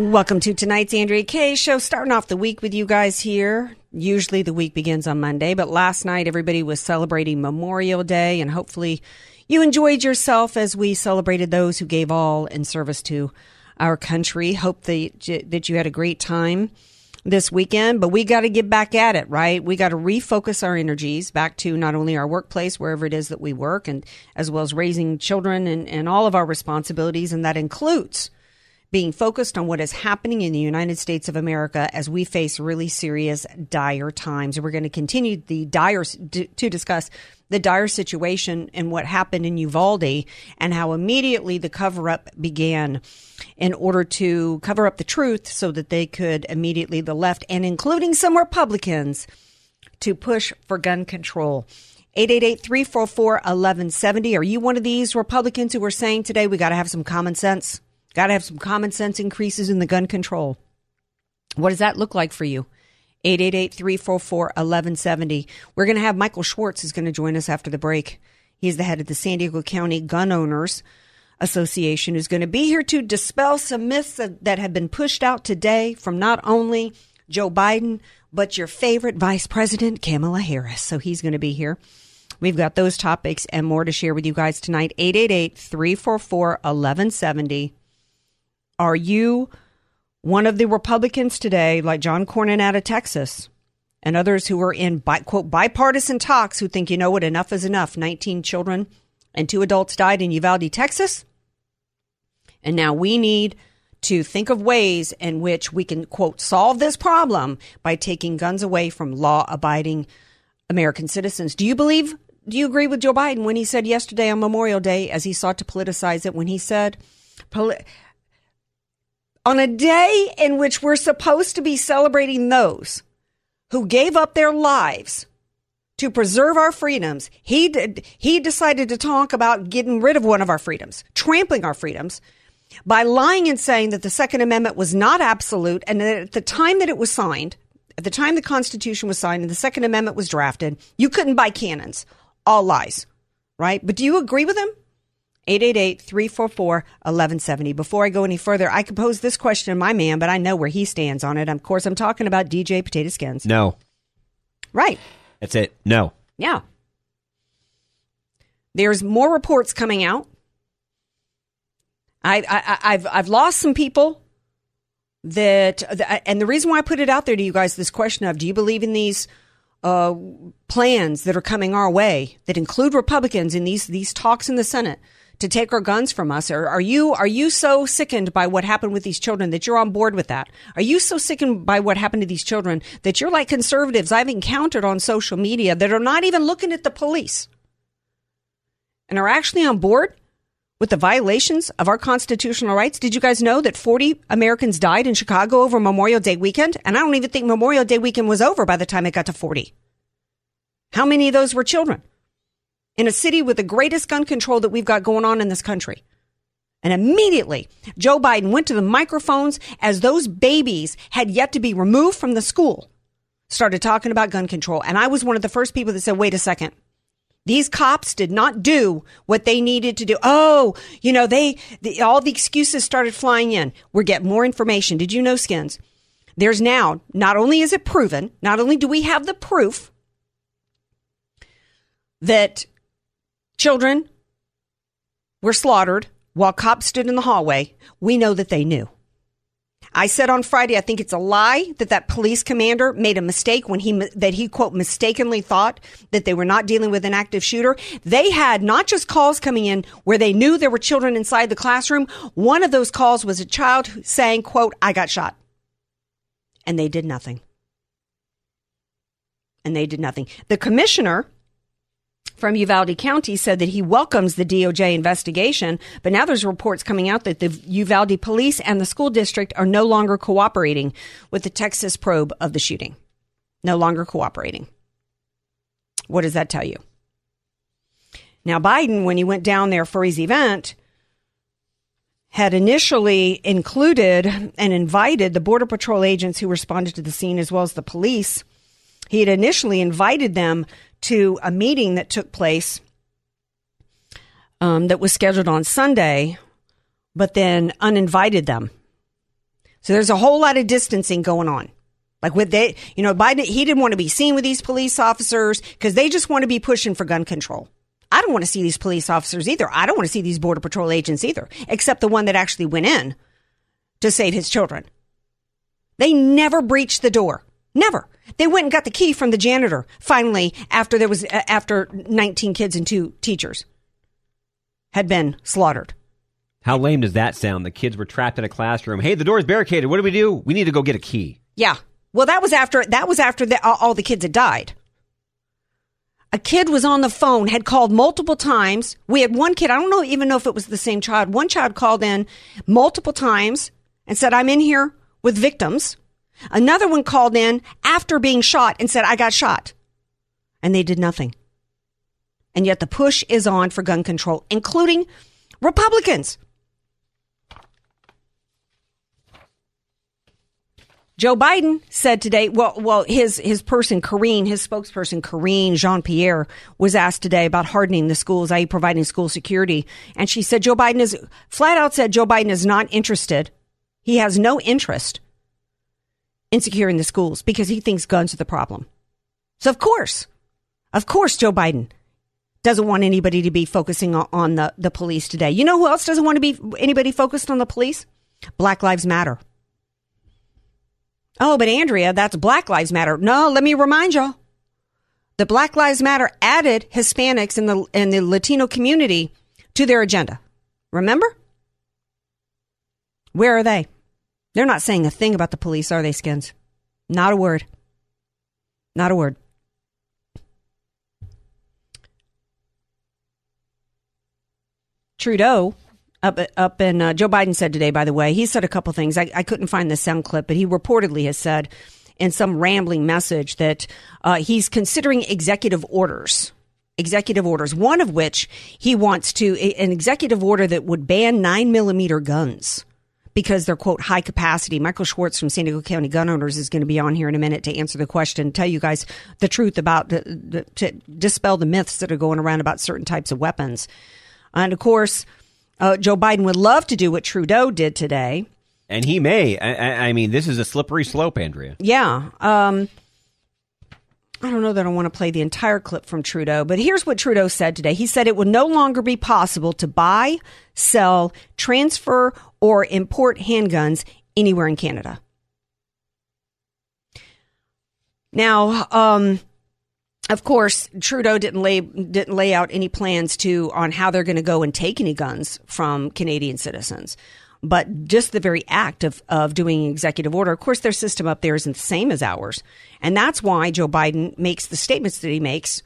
Welcome to tonight's Andrea Kaye show. Starting off the week with you guys here. Usually the week begins on Monday, but last night everybody was celebrating Memorial Day, and hopefully you enjoyed yourself as we celebrated those who gave all in service to our country. Hope that that you had a great time this weekend, but we got to get back at it, right? We got to refocus our energies back to not only our workplace, wherever it is that we work, and as well as raising children and, and all of our responsibilities, and that includes being focused on what is happening in the United States of America as we face really serious, dire times. We're going to continue the dire to discuss the dire situation and what happened in Uvalde and how immediately the cover up began in order to cover up the truth so that they could immediately, the left and including some Republicans, to push for gun control. 888-344-1170. Are you one of these Republicans who are saying today we got to have some common sense? Got to have some common sense increases in the gun control. What does that look like for you? 888-344-1170. We're going to have Michael Schwartz is going to join us after the break. He's the head of the San Diego County Gun Owners Association who's going to be here to dispel some myths that, that have been pushed out today from not only Joe Biden, but your favorite Vice President, Kamala Harris. So he's going to be here. We've got those topics and more to share with you guys tonight. 888 344 1170. Are you one of the Republicans today, like John Cornyn out of Texas, and others who are in, bi- quote, bipartisan talks who think, you know what, enough is enough? 19 children and two adults died in Uvalde, Texas. And now we need to think of ways in which we can, quote, solve this problem by taking guns away from law abiding American citizens. Do you believe, do you agree with Joe Biden when he said yesterday on Memorial Day, as he sought to politicize it, when he said, on a day in which we're supposed to be celebrating those who gave up their lives to preserve our freedoms, he did, he decided to talk about getting rid of one of our freedoms, trampling our freedoms by lying and saying that the Second Amendment was not absolute and that at the time that it was signed, at the time the Constitution was signed and the Second Amendment was drafted, you couldn't buy cannons. All lies, right? But do you agree with him? 888-344-1170. Before I go any further, I could pose this question to my man, but I know where he stands on it. Of course, I'm talking about DJ Potato Skins. No. Right. That's it. No. Yeah. There's more reports coming out. I, I I've I've lost some people that, and the reason why I put it out there to you guys, this question of, do you believe in these uh, plans that are coming our way that include Republicans in these these talks in the Senate to take our guns from us? Or are you are you so sickened by what happened with these children that you're on board with that? Are you so sickened by what happened to these children that you're like conservatives I've encountered on social media that are not even looking at the police and are actually on board with the violations of our constitutional rights. Did you guys know that 40 Americans died in Chicago over Memorial Day weekend? And I don't even think Memorial Day weekend was over by the time it got to 40. How many of those were children? In a city with the greatest gun control that we've got going on in this country. And immediately, Joe Biden went to the microphones as those babies had yet to be removed from the school, started talking about gun control. And I was one of the first people that said, wait a second. These cops did not do what they needed to do. Oh, you know, they, the, all the excuses started flying in. We're getting more information. Did you know, Skins? There's now, not only is it proven, not only do we have the proof that children were slaughtered while cops stood in the hallway, we know that they knew. I said on Friday, I think it's a lie that that police commander made a mistake when he, that he quote mistakenly thought that they were not dealing with an active shooter. They had not just calls coming in where they knew there were children inside the classroom. One of those calls was a child saying, quote, I got shot. And they did nothing. And they did nothing. The commissioner, from Uvalde County said that he welcomes the DOJ investigation, but now there's reports coming out that the Uvalde police and the school district are no longer cooperating with the Texas probe of the shooting. No longer cooperating. What does that tell you? Now, Biden, when he went down there for his event, had initially included and invited the Border Patrol agents who responded to the scene as well as the police. He had initially invited them to a meeting that took place um, that was scheduled on Sunday, but then uninvited them. So there's a whole lot of distancing going on. Like with they, you know, Biden, he didn't want to be seen with these police officers because they just want to be pushing for gun control. I don't want to see these police officers either. I don't want to see these border patrol agents either, except the one that actually went in to save his children. They never breached the door. Never. They went and got the key from the janitor finally after there was uh, after 19 kids and two teachers had been slaughtered. How lame does that sound? The kids were trapped in a classroom. Hey, the door is barricaded. What do we do? We need to go get a key. Yeah. Well, that was after that was after the, all the kids had died. A kid was on the phone, had called multiple times. We had one kid, I don't know even know if it was the same child. One child called in multiple times and said, I'm in here with victims. Another one called in after being shot and said, I got shot. And they did nothing. And yet the push is on for gun control, including Republicans. Joe Biden said today, well, well, his, his person, Karine, his spokesperson, Karine Jean Pierre, was asked today about hardening the schools, i.e., providing school security. And she said Joe Biden is, flat out said Joe Biden is not interested. He has no interest in the schools because he thinks guns are the problem. So, of course, of course, Joe Biden doesn't want anybody to be focusing on the, the police today. You know who else doesn't want to be anybody focused on the police? Black Lives Matter. Oh, but Andrea, that's Black Lives Matter. No, let me remind y'all. The Black Lives Matter added Hispanics in the in the Latino community to their agenda. Remember? Where are they? They're not saying a thing about the police, are they, Skins? Not a word. Not a word. Trudeau up up in uh, Joe Biden said today. By the way, he said a couple things. I, I couldn't find the sound clip, but he reportedly has said in some rambling message that uh, he's considering executive orders. Executive orders, one of which he wants to an executive order that would ban nine millimeter guns because they're quote high capacity. Michael Schwartz from San Diego County Gun Owners is going to be on here in a minute to answer the question, tell you guys the truth about the, the, to dispel the myths that are going around about certain types of weapons. And of course, uh, Joe Biden would love to do what Trudeau did today. And he may. I, I mean, this is a slippery slope, Andrea. Yeah. Um, I don't know that I want to play the entire clip from Trudeau, but here's what Trudeau said today. He said it will no longer be possible to buy, sell, transfer, or import handguns anywhere in Canada. Now, um, of course, Trudeau didn't lay didn't lay out any plans to on how they're going to go and take any guns from Canadian citizens. But just the very act of, of doing executive order, of course, their system up there isn't the same as ours. And that's why Joe Biden makes the statements that he makes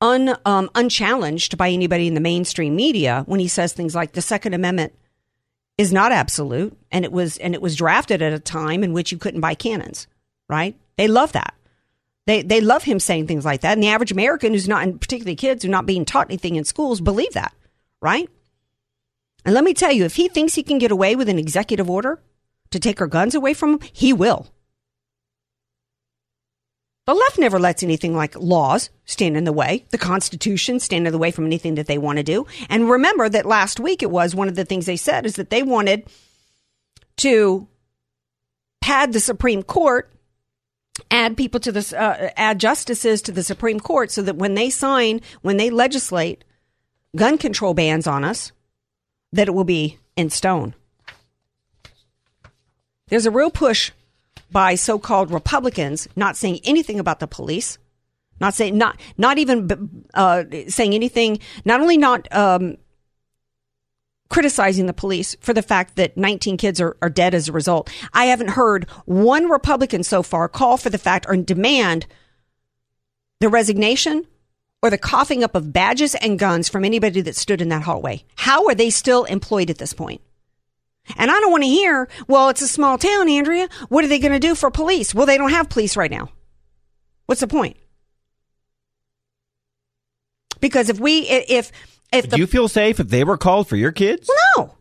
un, um, unchallenged by anybody in the mainstream media when he says things like the Second Amendment is not absolute and it was and it was drafted at a time in which you couldn't buy cannons, right? They love that. They they love him saying things like that. And the average American who's not and particularly kids who are not being taught anything in schools believe that, right? And let me tell you, if he thinks he can get away with an executive order to take our guns away from him, he will. The left never lets anything like laws stand in the way, the Constitution stand in the way from anything that they want to do. And remember that last week it was one of the things they said is that they wanted to pad the Supreme Court, add people to this, uh, add justices to the Supreme Court so that when they sign, when they legislate gun control bans on us, that it will be in stone. There's a real push by so-called Republicans not saying anything about the police, not saying not not even uh, saying anything. Not only not um, criticizing the police for the fact that 19 kids are, are dead as a result. I haven't heard one Republican so far call for the fact or demand the resignation or the coughing up of badges and guns from anybody that stood in that hallway. How are they still employed at this point? And I don't want to hear, well, it's a small town, Andrea. What are they going to do for police? Well, they don't have police right now. What's the point? Because if we, if, if Do you feel safe if they were called for your kids? no,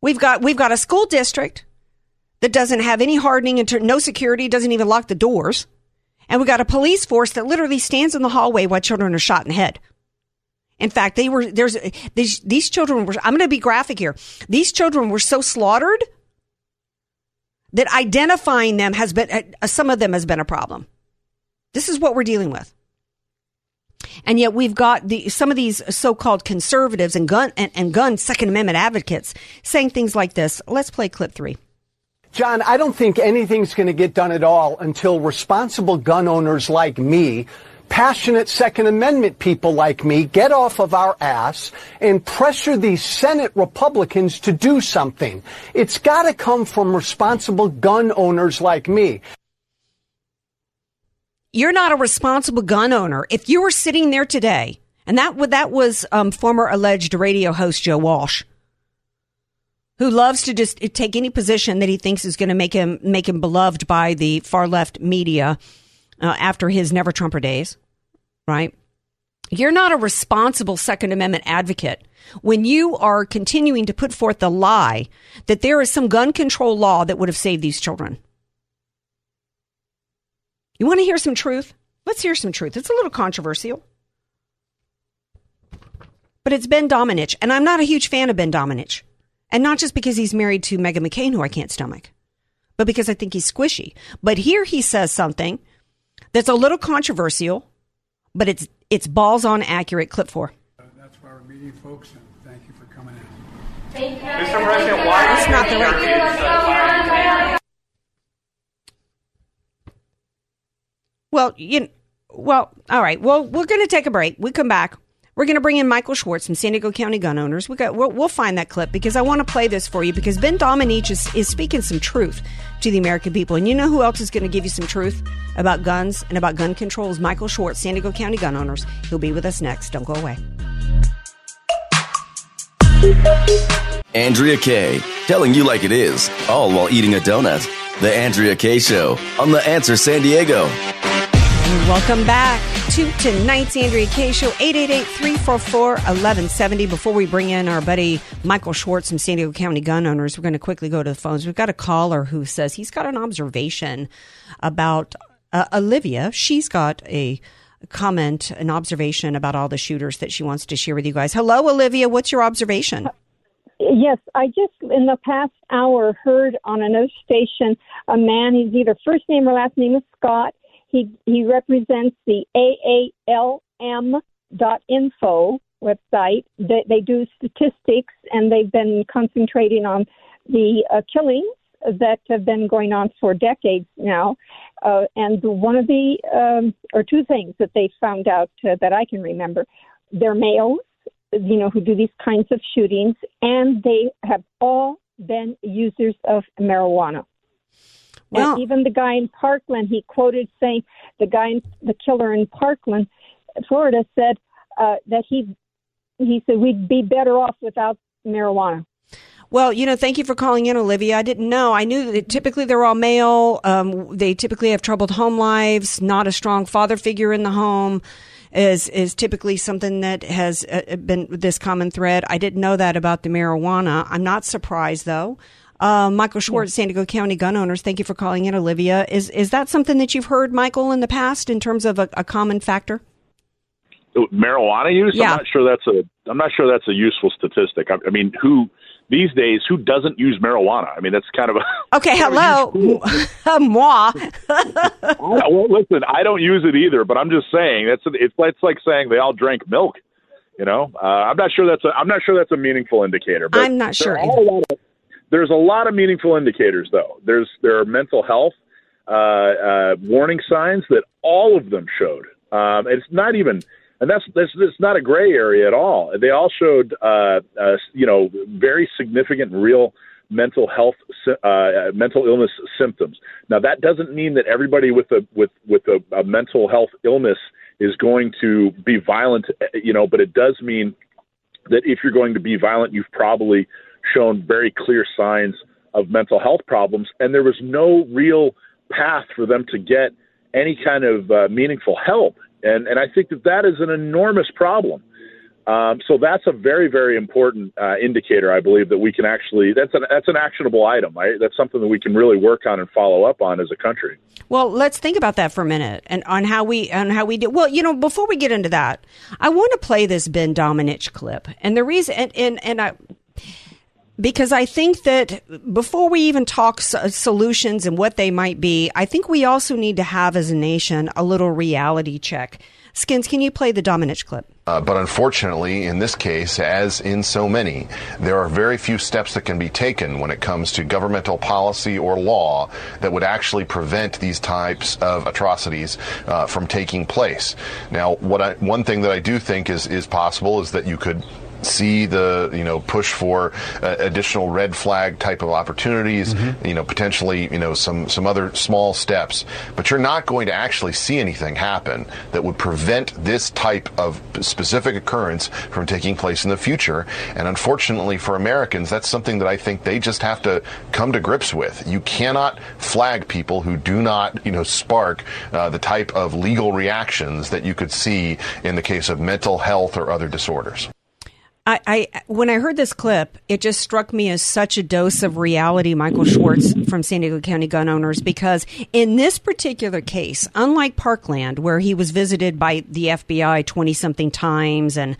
we've got, we've got a school district that doesn't have any hardening and no security, doesn't even lock the doors. And we got a police force that literally stands in the hallway while children are shot in the head. In fact, they were there's these these children were. I'm going to be graphic here. These children were so slaughtered that identifying them has been uh, some of them has been a problem. This is what we're dealing with. And yet we've got the, some of these so-called conservatives and gun and, and gun Second Amendment advocates saying things like this. Let's play clip three. John, I don't think anything's going to get done at all until responsible gun owners like me, passionate Second Amendment people like me, get off of our ass and pressure these Senate Republicans to do something. It's got to come from responsible gun owners like me. You're not a responsible gun owner. If you were sitting there today, and that that was um, former alleged radio host Joe Walsh who loves to just take any position that he thinks is going to make him make him beloved by the far left media uh, after his never Trumper days, right? You're not a responsible Second Amendment advocate when you are continuing to put forth the lie that there is some gun control law that would have saved these children. You want to hear some truth? Let's hear some truth. It's a little controversial. But it's Ben Domenech, and I'm not a huge fan of Ben Domenech. And not just because he's married to Meghan McCain, who I can't stomach, but because I think he's squishy. But here he says something that's a little controversial, but it's it's balls on accurate. Clip four. That's why we're meeting, folks, and thank you for coming in. Thank you. Mr. President, why That's not the right. Well, you. Well, all right. Well, we're going to take a break. We come back. We're going to bring in Michael Schwartz from San Diego County Gun Owners. We got, we'll, we'll find that clip because I want to play this for you because Ben Domenech is, is speaking some truth to the American people. And you know who else is going to give you some truth about guns and about gun control is Michael Schwartz, San Diego County Gun Owners. He'll be with us next. Don't go away. Andrea Kaye, telling you like it is, all while eating a donut. The Andrea Kaye Show on The Answer San Diego. Welcome back to tonight's Andrea Kaye Show, 888-344-1170. Before we bring in our buddy Michael Schwartz from San Diego County Gun Owners, we're going to quickly go to the phones. We've got a caller who says he's got an observation about uh, Olivia. She's got a comment, an observation about all the shooters that she wants to share with you guys. Hello, Olivia. What's your observation? Yes, I just in the past hour heard on another station a man. He's either first name or last name is Scott. He he represents the AALM.info website. They, they do statistics, and they've been concentrating on the uh, killings that have been going on for decades now. Uh, and one of the um, or two things that they found out uh, that I can remember, they're males, you know, who do these kinds of shootings, and they have all been users of marijuana. Well, and even the guy in Parkland, he quoted saying the guy, in, the killer in Parkland, Florida, said uh, that he he said we'd be better off without marijuana. Well, you know, thank you for calling in, Olivia. I didn't know. I knew that typically they're all male. Um, they typically have troubled home lives, not a strong father figure in the home. Is is typically something that has uh, been this common thread. I didn't know that about the marijuana. I'm not surprised though. Uh, Michael Schwartz, San Diego County gun owners. Thank you for calling in, Olivia. Is is that something that you've heard, Michael, in the past in terms of a, a common factor? Marijuana use? Yeah. I'm not sure that's a. I'm not sure that's a useful statistic. I, I mean, who these days who doesn't use marijuana? I mean, that's kind of a. Okay, hello, moi. well, listen, I don't use it either, but I'm just saying that's it's it's like saying they all drank milk. You know, uh, I'm not sure that's a I'm not sure that's a meaningful indicator. But I'm not sure There are, a lot of, There's a lot of meaningful indicators, though. There's there are mental health uh, uh, warning signs that all of them showed. Um, it's not even, and that's that's that's not a gray area at all. They all showed, uh, uh, you know, very significant, real mental health, uh, mental illness symptoms. Now, that doesn't mean that everybody with a with with a, a mental health illness is going to be violent, you know, but it does mean that if you're going to be violent, you've probably shown very clear signs of mental health problems, and there was no real path for them to get any kind of uh, meaningful help. And and I think that that is an enormous problem. Um, so that's a very very important uh, indicator, I believe, that we can actually that's an that's an actionable item. Right? That's something that we can really work on and follow up on as a country. Well, let's think about that for a minute and on how we on how we do. Well, you know, before we get into that, I want to play this Ben Domenech clip, and the reason and and, and I because I think that before we even talk solutions and what they might be, I think we also need to have as a nation a little reality check. Skins, can you play the Domenech clip? Uh, but unfortunately, in this case, as in so many, there are very few steps that can be taken when it comes to governmental policy or law that would actually prevent these types of atrocities uh, from taking place. Now, what I, one thing that I do think is is possible is that you could see the you know push for uh, additional red flag type of opportunities, mm-hmm. you know potentially you know some some other small steps, but you're not going to actually see anything happen that would prevent this type of specific occurrence from taking place in the future. And unfortunately for Americans, that's something that I think they just have to come to grips with. You cannot flag people who do not you know spark uh, the type of legal reactions that you could see in the case of mental health or other disorders. I, I, when I heard this clip, it just struck me as such a dose of reality, Michael Schwartz from San Diego County Gun Owners, because in this particular case, unlike Parkland, where he was visited by the FBI twenty something times and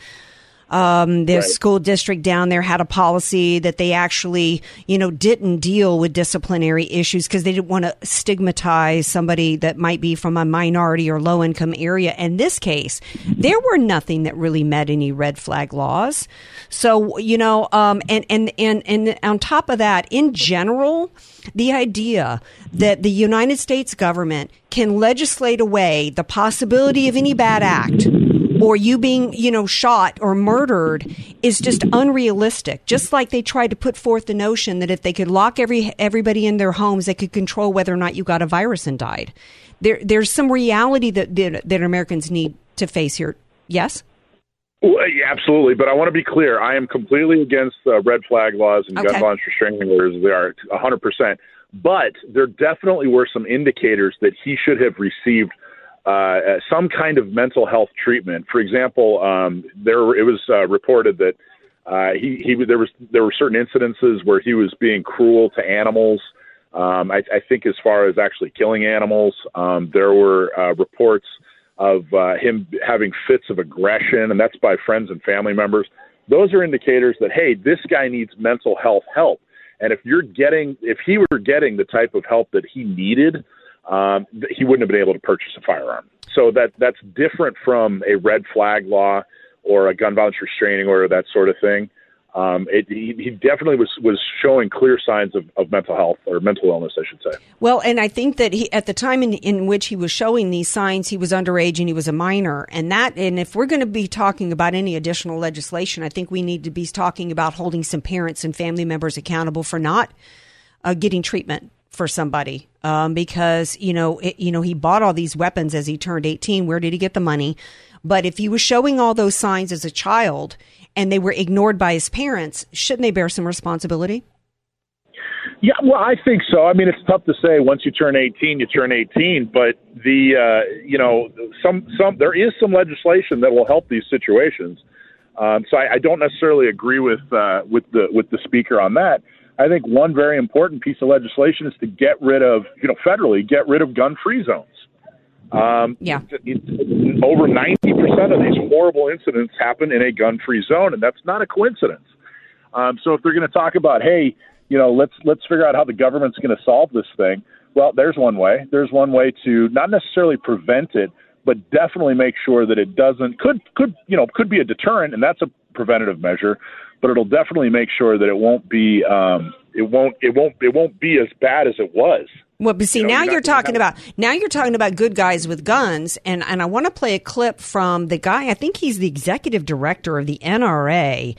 um, the right. school district down there had a policy that they actually, you know, didn't deal with disciplinary issues because they didn't want to stigmatize somebody that might be from a minority or low income area. In this case, there were nothing that really met any red flag laws. So, you know, um, and, and, and, and on top of that, in general, the idea that the United States government can legislate away the possibility of any bad act or you being, you know, shot or murdered is just unrealistic. Just like they tried to put forth the notion that if they could lock every everybody in their homes, they could control whether or not you got a virus and died. There, there's some reality that, that, that Americans need to face here. Yes. Well, yeah, absolutely, but I want to be clear. I am completely against uh, red flag laws and okay. gun violence restraining orders. They are 100 percent. But there definitely were some indicators that he should have received uh, some kind of mental health treatment. For example, um, there it was uh, reported that uh, he, he there was there were certain incidences where he was being cruel to animals. Um, I, I think as far as actually killing animals, um, there were uh, reports of uh, him having fits of aggression, and that's by friends and family members. Those are indicators that hey, this guy needs mental health help. And if you're getting, if he were getting the type of help that he needed, um, he wouldn't have been able to purchase a firearm. So that that's different from a red flag law or a gun violence restraining order, that sort of thing. Um, it, he, he, definitely was was showing clear signs of, of mental health or mental illness, I should say. Well, and I think that he, at the time in, in which he was showing these signs, he was underage and he was a minor, and that and if we're going to be talking about any additional legislation, I think we need to be talking about holding some parents and family members accountable for not uh, getting treatment for somebody um, because you know it, you know he bought all these weapons as he turned 18 where did he get the money but if he was showing all those signs as a child and they were ignored by his parents shouldn't they bear some responsibility yeah, well, I think so. I mean, it's tough to say. Once you turn 18, you turn 18. But the, uh, you know, some some there is some legislation that will help these situations. Um, so I, I don't necessarily agree with uh, with the with the speaker on that. I think one very important piece of legislation is to get rid of, you know, federally, get rid of gun free zones. Um, yeah. Over 90% of these horrible incidents happen in a gun free zone, and that's not a coincidence. Um, so if they're going to talk about, hey, you know, let's let's figure out how the government's going to solve this thing. Well, there's one way. There's one way to not necessarily prevent it, but definitely make sure that it doesn't could could you know could be a deterrent, and that's a preventative measure but it'll definitely make sure that it won't be um, it won't it won't it won't be as bad as it was. Well, but see, You know, now you're you're not gonna talking about now you're talking about good guys with guns, and and I want to play a clip from the guy. I think he's the executive director of the NRA,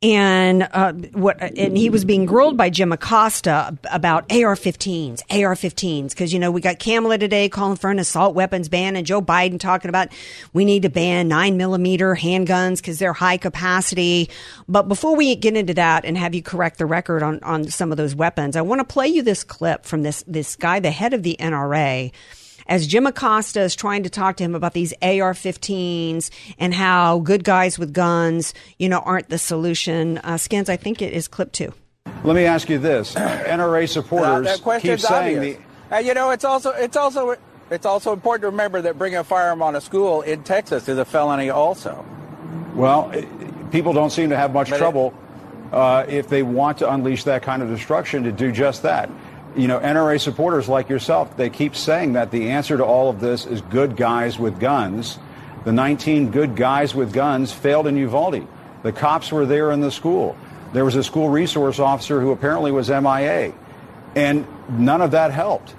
and uh, what and he was being grilled by Jim Acosta about AR-15s, AR-15s, because you know we got Kamala today calling for an assault weapons ban, and Joe Biden talking about we need to ban nine millimeter handguns because they're high capacity. But before we get into that and have you correct the record on on some of those weapons, I want to play you this clip from this this guy, the head of the NRA as Jim Acosta is trying to talk to him about these AR-15s and how good guys with guns, you know, aren't the solution. Uh, Skins, I think it is clip two. Let me ask you this: NRA Uh, supporters that keep question's saying obvious. the And you know, it's also it's also it's also important to remember that bringing a firearm on a school in Texas is a felony. Also, well, eh, people don't seem to have much But it- trouble uh, if they want to unleash that kind of destruction to do just that. You know, NRA supporters like yourself, they keep saying that the answer to all of this is good guys with guns. The 19 good guys with guns failed in Uvalde. The cops were there in the school. There was a school resource officer who apparently was MIA. And none of that helped.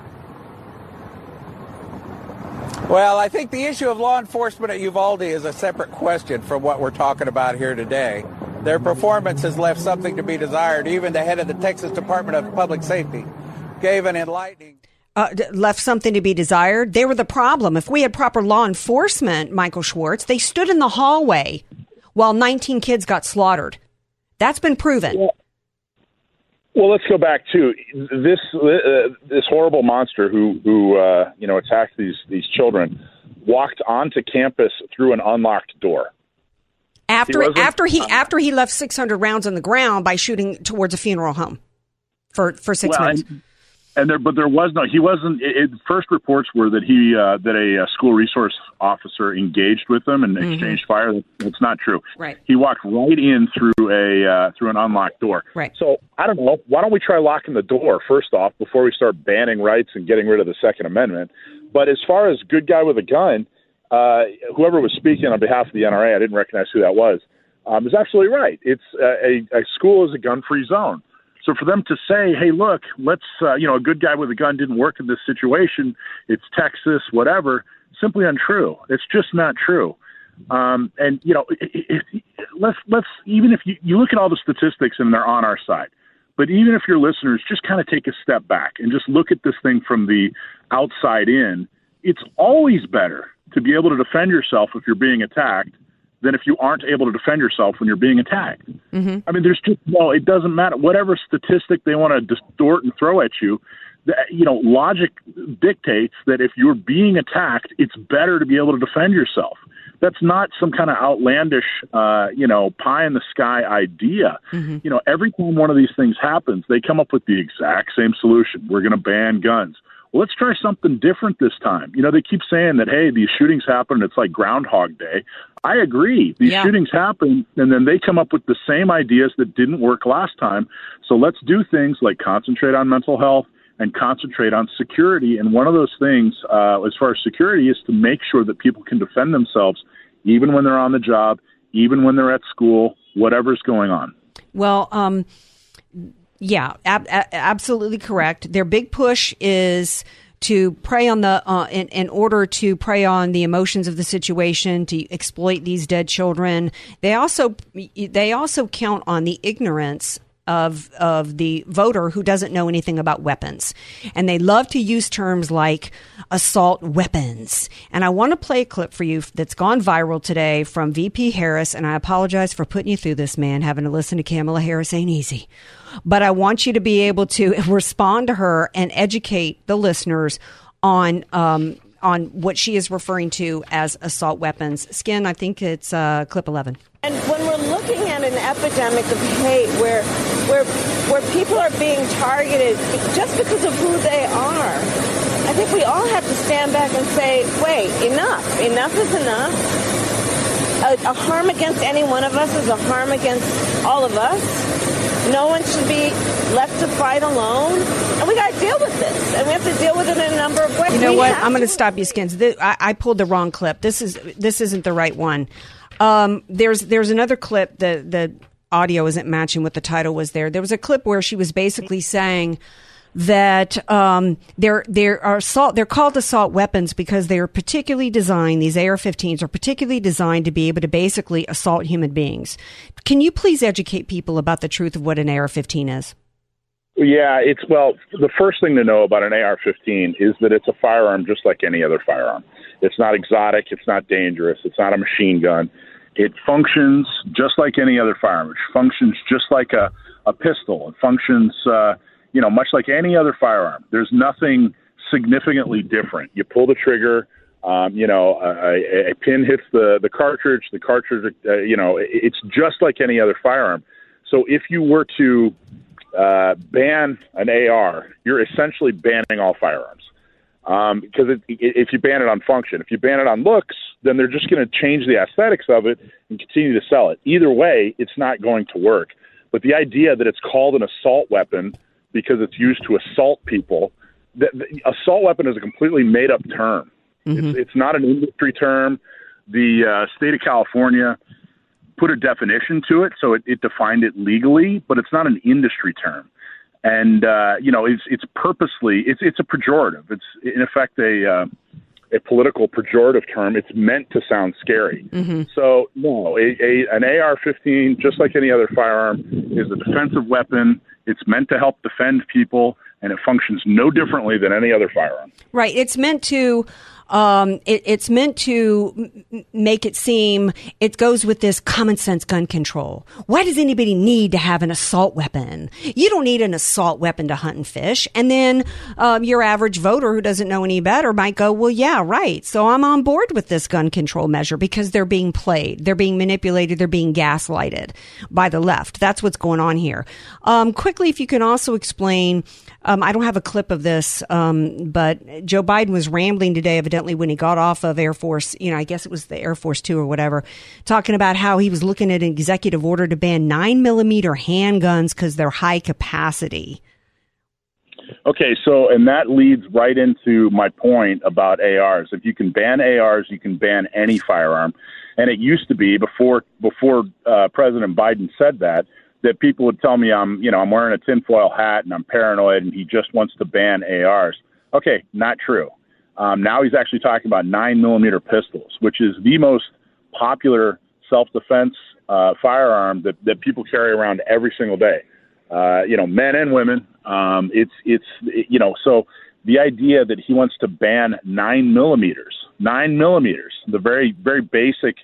well, I think the issue of law enforcement at Uvalde is a separate question from what we're talking about here today. Their performance has left something to be desired. Even the head of the Texas Department of Public Safety gave an enlightening. Uh, left something to be desired. They were the problem. If we had proper law enforcement, Michael Schwartz, they stood in the hallway while 19 kids got slaughtered. That's been proven. Well, let's go back to this uh, this horrible monster who who uh, you know attacked these these children walked onto campus through an unlocked door. After wasn't- after he after he left 600 rounds on the ground by shooting towards a funeral home for for six Well, minutes. and, and there, but there was no. He wasn't. It, it, first reports were that he uh, that a, uh school resource officer engaged with them and Mhm. exchanged fire. That's not true. Right. He walked right in through a uh, through an unlocked door. Right. So I don't know. Why don't we try locking the door first off before we start banning rights and getting rid of the Second Amendment? But as far as good guy with a gun, uh, whoever was speaking on behalf of the NRA, I didn't recognize who that was, um, is absolutely right. It's uh, a, a school is a gun-free zone. So for them to say, "Hey, look, let's," uh, you know, a good guy with a gun didn't work in this situation. It's Texas, whatever. Simply untrue. It's just not true. Um, and you know, let's let's even if you, you look at all the statistics and they're on our side, but even if your listeners just kind of take a step back and just look at this thing from the outside in, it's always better to be able to defend yourself if you're being attacked than if you aren't able to defend yourself when you're being attacked. Mm-hmm. I mean, there's just no. It doesn't matter. Whatever statistic they want to distort and throw at you, you know, logic dictates that if you're being attacked, it's better to be able to defend yourself. That's not some kind of outlandish, uh, you know, pie in the sky idea. You know, every time one of these things happens, they come up with the exact same solution. We're going to ban guns. Let's try something different this time. You know, they keep saying that, hey, these shootings happen. It's like Groundhog Day. I agree. These Yeah. shootings happen, and then they come up with the same ideas that didn't work last time. So let's do things like concentrate on mental health and concentrate on security. And one of those things, uh, as far as security, is to make sure that people can defend themselves even when they're on the job, even when they're at school, whatever's going on. Well, um, yeah, ab- absolutely correct. Their big push is to prey on the uh, in, in order to prey on the emotions of the situation to exploit these dead children. They also they also count on the ignorance of of the voter who doesn't know anything about weapons. And they love to use terms like assault weapons. And I want to play a clip for you that's gone viral today from VP Harris and I apologize for putting you through this man having to listen to Kamala Harris ain't easy. But I want you to be able to respond to her and educate the listeners on um, on what she is referring to as assault weapons. Skin, I think it's uh, clip 11. And when we're looking at an epidemic of hate where, where, where people are being targeted just because of who they are, I think we all have to stand back and say, wait, enough. Enough is enough. A, a harm against any one of us is a harm against all of us. No one should be left to fight alone. And we got to deal with this. And we have to deal with it in a number of ways. You know We what? I'm going to stop you, Skins. Th- I, I pulled the wrong clip. This is this isn't the right one. Um, there's there's another clip. The the audio isn't matching what the title was there. There was a clip where she was basically saying that um, they're they're assault they're called assault weapons because they are particularly designed these AR-15s are particularly designed to be able to basically assault human beings. Can you please educate people about the truth of what an AR-15 is? Yeah, it's well. The first thing to know about an AR-15 is that it's a firearm just like any other firearm. It's not exotic. It's not dangerous. It's not a machine gun. It functions just like any other firearm. It functions just like a, a pistol. It functions, uh, you know, much like any other firearm. There's nothing significantly different. You pull the trigger. Um, you know, a, a pin hits the the cartridge. The cartridge, uh, you know, it's just like any other firearm. So if you were to uh, ban an AR, you're essentially banning all firearms. Um, because it, if you ban it on function, if you ban it on looks, then they're just going to change the aesthetics of it and continue to sell it. Either way, it's not going to work. But the idea that it's called an assault weapon because it's used to assault people, the assault weapon is a completely made up term. Mm-hmm. It's, it's not an industry term. The uh, state of California put a definition to it, so it, it defined it legally, but it's not an industry term and uh, you know it's it's purposely it's it's a pejorative. It's in effect a uh, a political pejorative term. It's meant to sound scary. Mm-hmm. So no, a, a, an AR-15, just like any other firearm, is a defensive weapon. It's meant to help defend people, and it functions no differently than any other firearm. Right. It's meant to um, it, it's meant to make it seem it goes with this common sense gun control. Why does anybody need to have an assault weapon? You don't need an assault weapon to hunt and fish. And then um, your average voter who doesn't know any better might go, "Well, yeah, right. So I'm on board with this gun control measure because they're being played, they're being manipulated, they're being gaslighted by the left. That's what's going on here." Um, quickly, if you can also explain um, I don't have a clip of this, um, but Joe Biden was rambling today, evidently, when he got off of Air Force, you know, I guess it was the Air Force Two or whatever, talking about how he was looking at an executive order to ban nine millimeter handguns because they're high capacity. Okay, so and that leads right into my point about ARs. If you can ban ARs, you can ban any firearm. And it used to be before before uh, President Biden said that that people would tell me I'm, you know, I'm wearing a tinfoil hat and I'm paranoid and he just wants to ban ARs. Okay, not true. Um, now he's actually talking about nine millimeter pistols, which is the most popular self defense uh, firearm that, that people carry around every single day. Uh, you know, men and women. Um, it's it's it, you know so the idea that he wants to ban nine millimeters, nine millimeters, the very very basic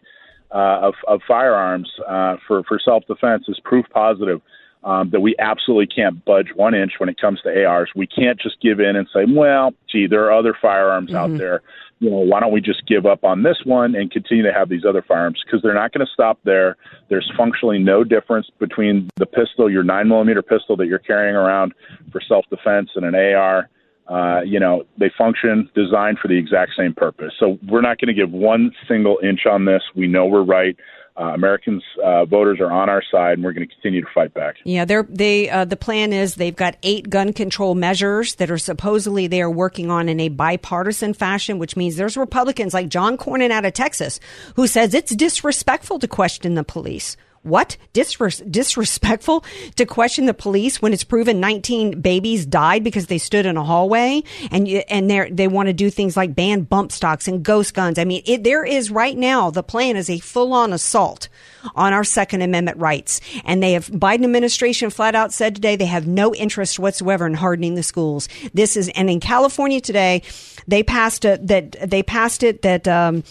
of, of firearms uh, for, for self defense is proof positive um, that we absolutely can't budge one inch when it comes to ARs. We can't just give in and say, well, gee, there are other firearms mm-hmm. out there. You know, why don't we just give up on this one and continue to have these other firearms? Because they're not going to stop there. There's functionally no difference between the pistol, your nine millimeter pistol that you're carrying around for self defense, and an AR uh, you know, they function designed for the exact same purpose. So we're not going to give one single inch on this. We know we're right. Uh, Americans uh, voters are on our side, and we're going to continue to fight back. Yeah, they're, they uh, the plan is they've got eight gun control measures that are supposedly they are working on in a bipartisan fashion, which means there's Republicans like John Cornyn out of Texas who says it's disrespectful to question the police what Disres- disrespectful to question the police when it's proven 19 babies died because they stood in a hallway and you, and they they want to do things like ban bump stocks and ghost guns. I mean, it, there is right now the plan is a full on assault on our Second Amendment rights, and they have Biden administration flat out said today they have no interest whatsoever in hardening the schools. This is and in California today they passed a, that they passed it that. Um,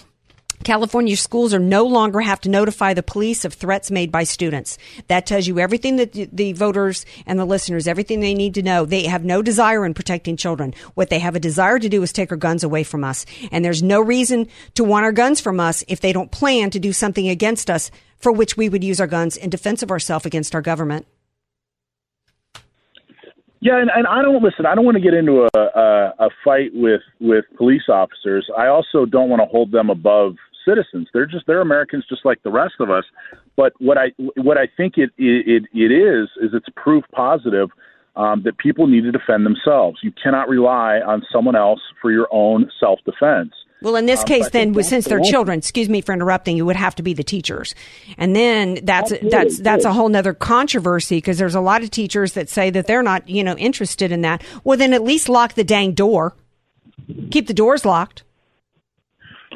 California schools are no longer have to notify the police of threats made by students. That tells you everything that the voters and the listeners, everything they need to know. They have no desire in protecting children. What they have a desire to do is take our guns away from us. And there's no reason to want our guns from us if they don't plan to do something against us for which we would use our guns in defense of ourselves against our government. Yeah, and, and I don't listen. I don't want to get into a, a, a fight with with police officers. I also don't want to hold them above citizens. They're just they're Americans just like the rest of us. But what I what I think it it it is is it's proof positive um, that people need to defend themselves. You cannot rely on someone else for your own self defense. Well, in this Um, case, then, since they're children, excuse me for interrupting, you would have to be the teachers, and then that's Absolutely, that's that's a whole nother controversy because there's a lot of teachers that say that they're not, you know, interested in that. Well, then at least lock the dang door. Keep the doors locked.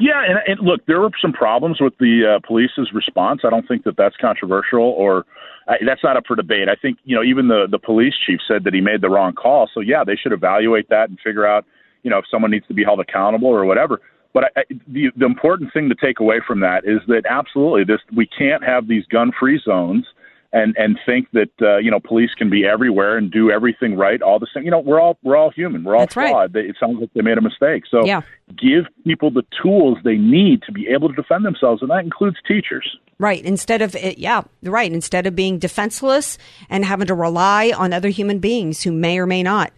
Yeah, and, and look, there were some problems with the uh, police's response. I don't think that that's controversial or I, that's not up for debate. I think you know even the the police chief said that he made the wrong call. So yeah, they should evaluate that and figure out you know if someone needs to be held accountable or whatever. But I, I, the the important thing to take away from that is that absolutely this we can't have these gun free zones and and think that uh, you know police can be everywhere and do everything right all the same. You know we're all we're all human. We're all That's right. flawed. They- It sounds like they made a mistake. So Yeah. give people the tools they need to be able to defend themselves, and that includes teachers. Right. Instead of it, yeah, right. Instead of being defenseless and having to rely on other human beings who may or may not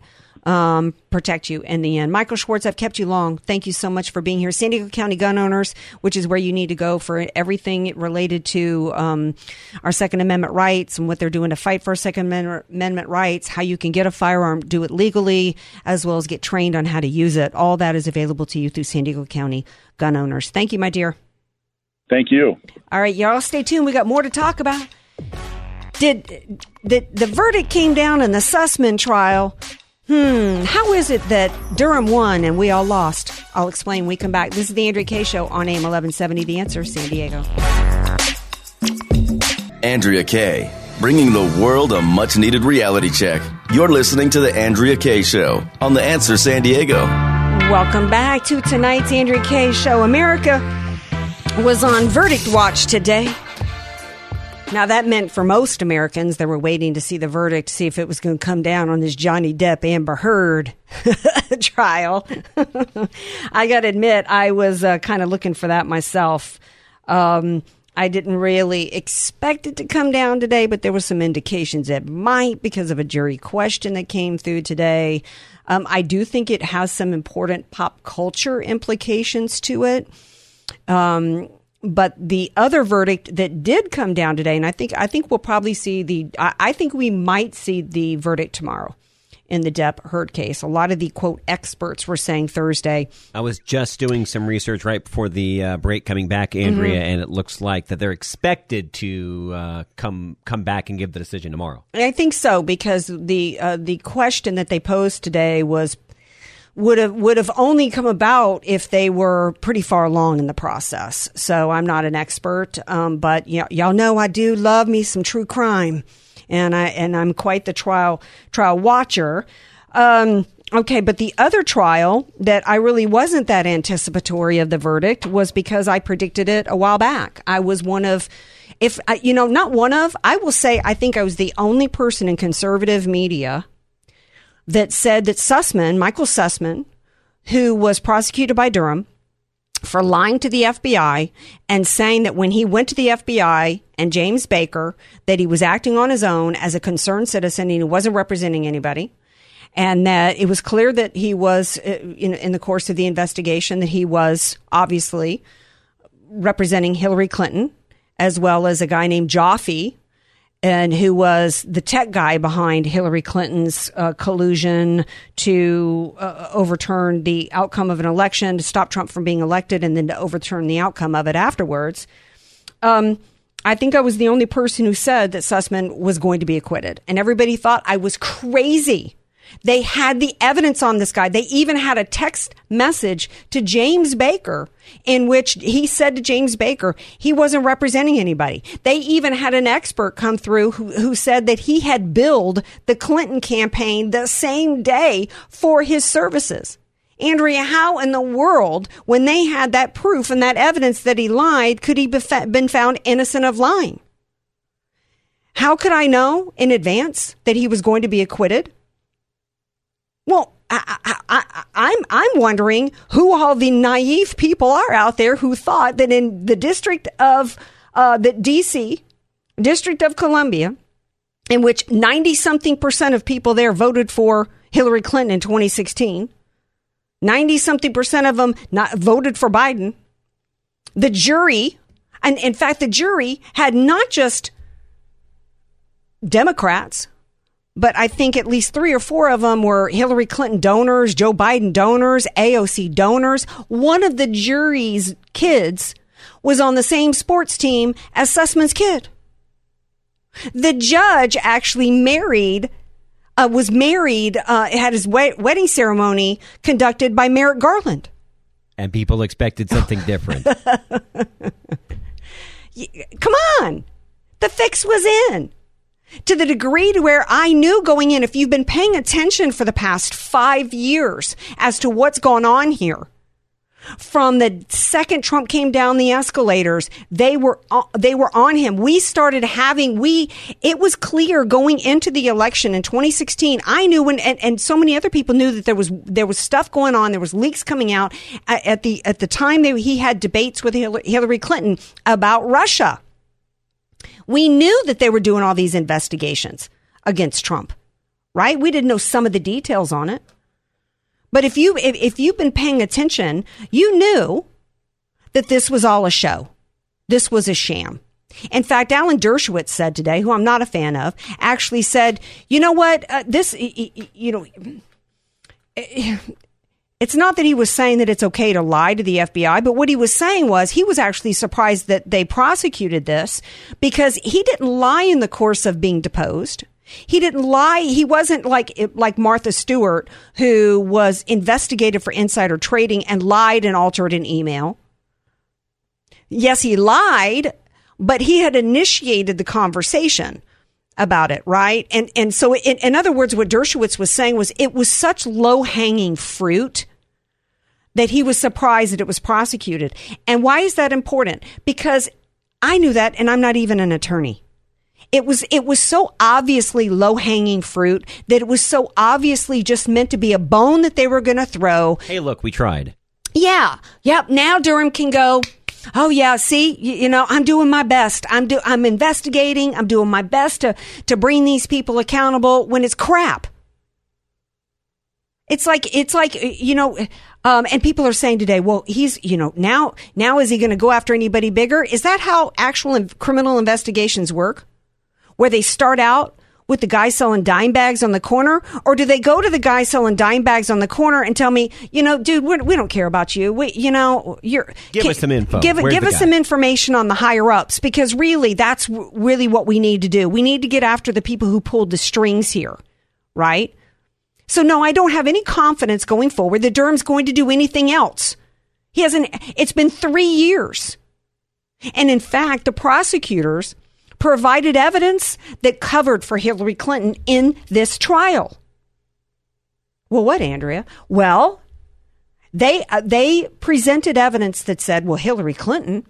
um, protect you in the end. Michael Schwartz, I've kept you long. Thank you so much for being here. San Diego County Gun Owners, which is where you need to go for everything related to um, our Second Amendment rights and what they're doing to fight for Second Amendment rights, how you can get a firearm, do it legally, as well as get trained on how to use it. All that is available to you through San Diego County Gun Owners. Thank you, my dear. Thank you. All right, y'all stay tuned. We got more to talk about. Did the the verdict came down in the Sussmann trial? Hmm, how is it that Durham won and we all lost? I'll explain when we come back. This is the Andrea Kaye Show on AM 1170 The Answer, San Diego. Andrea Kaye, bringing the world a much needed reality check. You're listening to The Andrea Kaye Show on The Answer San Diego. Welcome back to tonight's Andrea Kaye Show. America was on verdict watch today. Now, that meant for most Americans, they were waiting to see the verdict, see if it was going to come down on this Johnny Depp Amber Heard trial. I got to admit, I was uh, kind of looking for that myself. Um, I didn't really expect it to come down today, but there were some indications it might because of a jury question that came through today. Um, I do think it has some important pop culture implications to it. Um, but the other verdict that did come down today, and I think I think we'll probably see the I, I think we might see the verdict tomorrow in the Depp Heard case. A lot of the quote experts were saying Thursday. I was just doing some research right before the uh, break coming back, Andrea, Mhm. and it looks like that they're expected to uh, come come back and give the decision tomorrow. I think so because the uh, the question that they posed today was would have would have only come about if they were pretty far along in the process. So I'm not an expert, um, but y- y'all know I do love me some true crime, and I and I'm quite the trial trial watcher. Um, okay, but the other trial that I really wasn't that anticipatory of the verdict was because I predicted it a while back. I was one of if I- you know not one of I will say I think I was the only person in conservative media that said that Sussmann, Michael Sussmann, who was prosecuted by Durham for lying to the FBI and saying that when he went to the FBI and James Baker, that he was acting on his own as a concerned citizen and he wasn't representing anybody. And that it was clear that he was, uh, in, in the course of the investigation, that he was obviously representing Hillary Clinton, as well as a guy named Joffe, and who was the tech guy behind Hillary Clinton's uh, collusion to uh, overturn the outcome of an election, to stop Trump from being elected, and then to overturn the outcome of it afterwards. Um, I think I was the only person who said that Sussmann was going to be acquitted, and everybody thought I was crazy. They had the evidence on this guy. They even had a text message to James Baker in which he said to James Baker he wasn't representing anybody. They even had an expert come through who, who said that he had billed the Clinton campaign the same day for his services. Andrea, how in the world, when they had that proof and that evidence that he lied, could he be been found innocent of lying? How could I know in advance that he was going to be acquitted? Well, I, I, I, I'm I'm wondering who all the naive people are out there who thought that in the district of uh, the D.C. District of Columbia, in which ninety something percent of people there voted for Hillary Clinton in 2016, ninety something percent of them not voted for Biden. The jury, and in fact, the jury had not just Democrats, but I think at least three or four of them were Hillary Clinton donors, Joe Biden donors, AOC donors. One of the jury's kids was on the same sports team as Sussmann's kid. The judge actually married, uh, was married, uh, had his we- wedding ceremony conducted by Merrick Garland. And people expected something different. Come on. The fix was in to the degree to where I knew going in, if you've been paying attention for the past five years as to what's gone on here, from the second Trump came down the escalators, they were uh, they were on him. We started having we it was clear going into the election in 2016. I knew when and, and so many other people knew that there was there was stuff going on. There was leaks coming out at, at the at the time that he had debates with Hillary Clinton about Russia. We knew that they were doing all these investigations against Trump, right? We didn't know some of the details on it. But if you if, if you've been paying attention, you knew that this was all a show. This was a sham. In fact, Alan Dershowitz said today, who I'm not a fan of, actually said, "You know what? Uh, this, you know." It's not that he was saying that it's okay to lie to the FBI, but what he was saying was he was actually surprised that they prosecuted this because he didn't lie in the course of being deposed. He didn't lie. He wasn't like like Martha Stewart, who was investigated for insider trading and lied and altered an email. Yes, he lied, but he had initiated the conversation about it, right? And and so, in, in other words, what Dershowitz was saying was it was such low hanging fruit that he was surprised that it was prosecuted. And why is that important? Because I knew that, and I'm not even an attorney. It was it was so obviously low hanging fruit that it was so obviously just meant to be a bone that they were going to throw. Hey, look, we tried. Yeah, yep. Now Durham can go. Oh yeah, see, you, you, know, I'm doing my best. I'm do I'm investigating. I'm doing my best to to bring these people accountable when it's crap. It's like it's like you know, um, and people are saying today, well, he's you know now now is he going to go after anybody bigger? Is that how actual in- criminal investigations work? Where they start out with the guy selling dime bags on the corner, or do they go to the guy selling dime bags on the corner and tell me, you know, dude, we're, we do not care about you. We, you know, you're give can, us some info. Give, give us guy? some information on the higher ups because really, that's really what we need to do. We need to get after the people who pulled the strings here, right? So no, I don't have any confidence going forward that Durham's going to do anything else. He hasn't, it's been three years. And in fact, the prosecutors provided evidence that covered for Hillary Clinton in this trial. Well, what, Andrea? Well, they uh, they presented evidence that said, well, Hillary Clinton,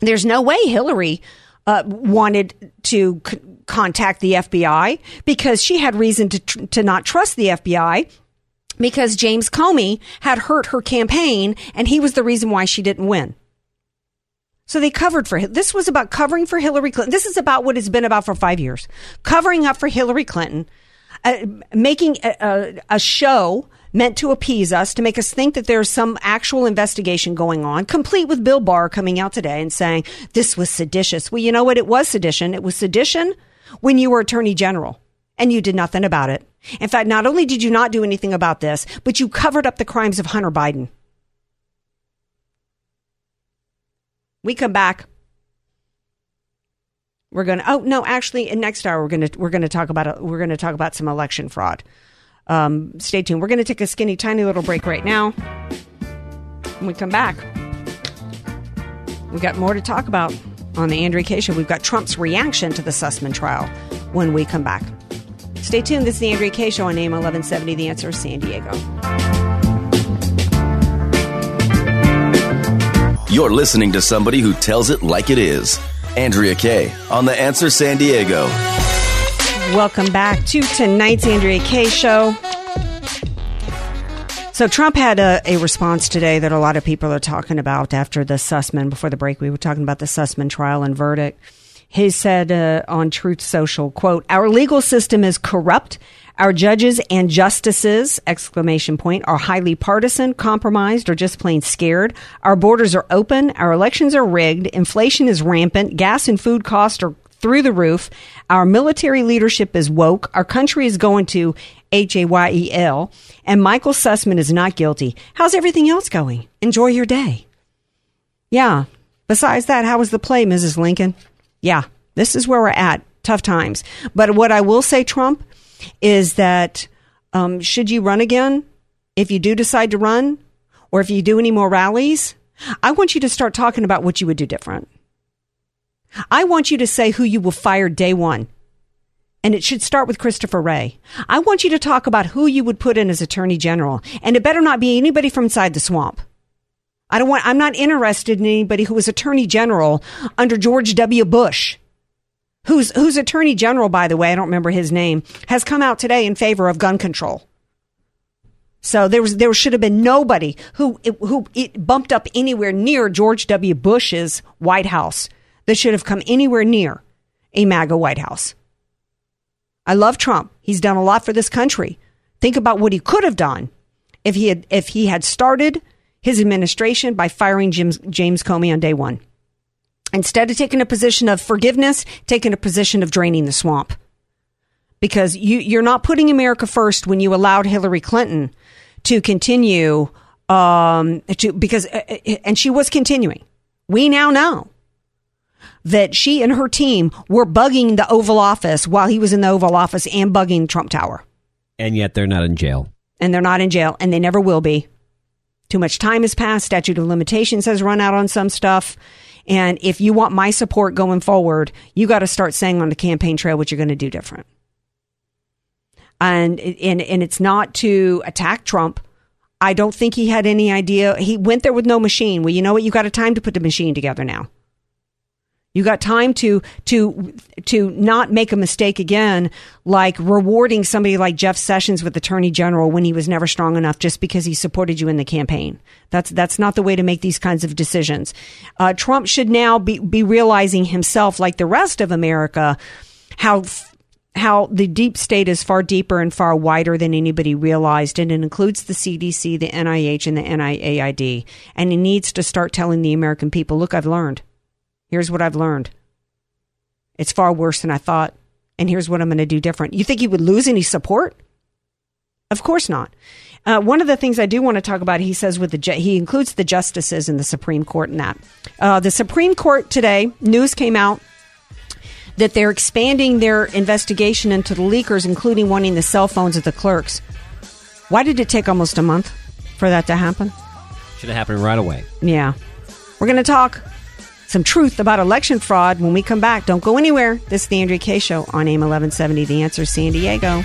there's no way Hillary uh, wanted to c- contact the FBI because she had reason to tr- to not trust the FBI because James Comey had hurt her campaign and he was the reason why she didn't win. So they covered for this was about covering for Hillary Clinton. This is about what it's been about for five years, covering up for Hillary Clinton, uh, making a, a, a show meant to appease us, to make us think that there's some actual investigation going on, complete with Bill Barr coming out today and saying this was seditious. Well, you know what? It was sedition. It was sedition when you were attorney general and you did nothing about it. In fact, not only did you not do anything about this, but you covered up the crimes of Hunter Biden. We come back. We're going to Oh no, actually in next hour we're going to we're going to talk about we're going to talk about some election fraud. Um, stay tuned. We're going to take a skinny, tiny little break right now. When we come back, we got more to talk about on the Andrea Kaye Show. We've got Trump's reaction to the Sussmann trial when we come back. Stay tuned. This is the Andrea Kaye Show on AM 1170, The Answer, San Diego. You're listening to somebody who tells it like it is. Andrea Kaye on The Answer San Diego. Welcome back to tonight's Andrea Kaye Show. So Trump had a, a, response today that a lot of people are talking about after the Sussmann. Before the break, we were talking about the Sussmann trial and verdict. He said uh, on Truth Social, "quote Our legal system is corrupt. Our judges and justices exclamation point are highly partisan, compromised, or just plain scared. Our borders are open. Our elections are rigged. Inflation is rampant. Gas and food costs are through the roof. Our military leadership is woke. Our country is going to H A Y E L. And Michael Sussmann is not guilty. How's everything else going? Enjoy your day. Yeah. Besides that, how was the play, Mrs. Lincoln? Yeah. This is where we're at. Tough times. But what I will say, Trump, is that um, should you run again, if you do decide to run, or if you do any more rallies, I want you to start talking about what you would do different. I want you to say who you will fire day one. And it should start with Christopher Wray. I want you to talk about who you would put in as Attorney General. And it better not be anybody from inside the swamp. I don't want, I'm not interested in anybody who was Attorney General under George W. Bush. Who's, who's Attorney General, by the way, I don't remember his name, has come out today in favor of gun control. So there was there should have been nobody who who bumped up anywhere near George W. Bush's White House that should have come anywhere near a MAGA White House. I love Trump. He's done a lot for this country. Think about what he could have done if he had if he had started his administration by firing James, James Comey on day one. Instead of taking a position of forgiveness, taking a position of draining the swamp. Because you, you're not putting America first when you allowed Hillary Clinton to continue um, to because uh, uh, and she was continuing. We now know that she and her team were bugging the Oval Office while he was in the Oval Office and bugging Trump Tower. And yet they're not in jail. And they're not in jail, and they never will be. Too much time has passed. Statute of limitations has run out on some stuff. And if you want my support going forward, you got to start saying on the campaign trail what you're going to do different and and and it's not to attack Trump. I don't think he had any idea. He went there with no machine. Well, you know what? You got a time to put the machine together now. You got time to to to not make a mistake again, like rewarding somebody like Jeff Sessions with Attorney General when he was never strong enough just because he supported you in the campaign. That's that's not the way to make these kinds of decisions. Uh, Trump should now be be realizing himself, like the rest of America, how how the deep state is far deeper and far wider than anybody realized, and it includes the CDC, the NIH, and the NIAID. And he needs to start telling the American people, look, I've learned. Here's what I've learned. It's far worse than I thought, and here's what I'm going to do different. You think he would lose any support? Of course not. Uh, one of the things I do want to talk about, he says, with the ju- he includes the justices in the Supreme Court in that. Uh, the Supreme Court today, news came out that they're expanding their investigation into the leakers, including wanting the cell phones of the clerks. Why did it take almost a month for that to happen? Should have happened right away. Yeah. We're going to talk some truth about election fraud when we come back. Don't go anywhere. This is the Andrea Kaye Show on AM 1170, The Answer San Diego.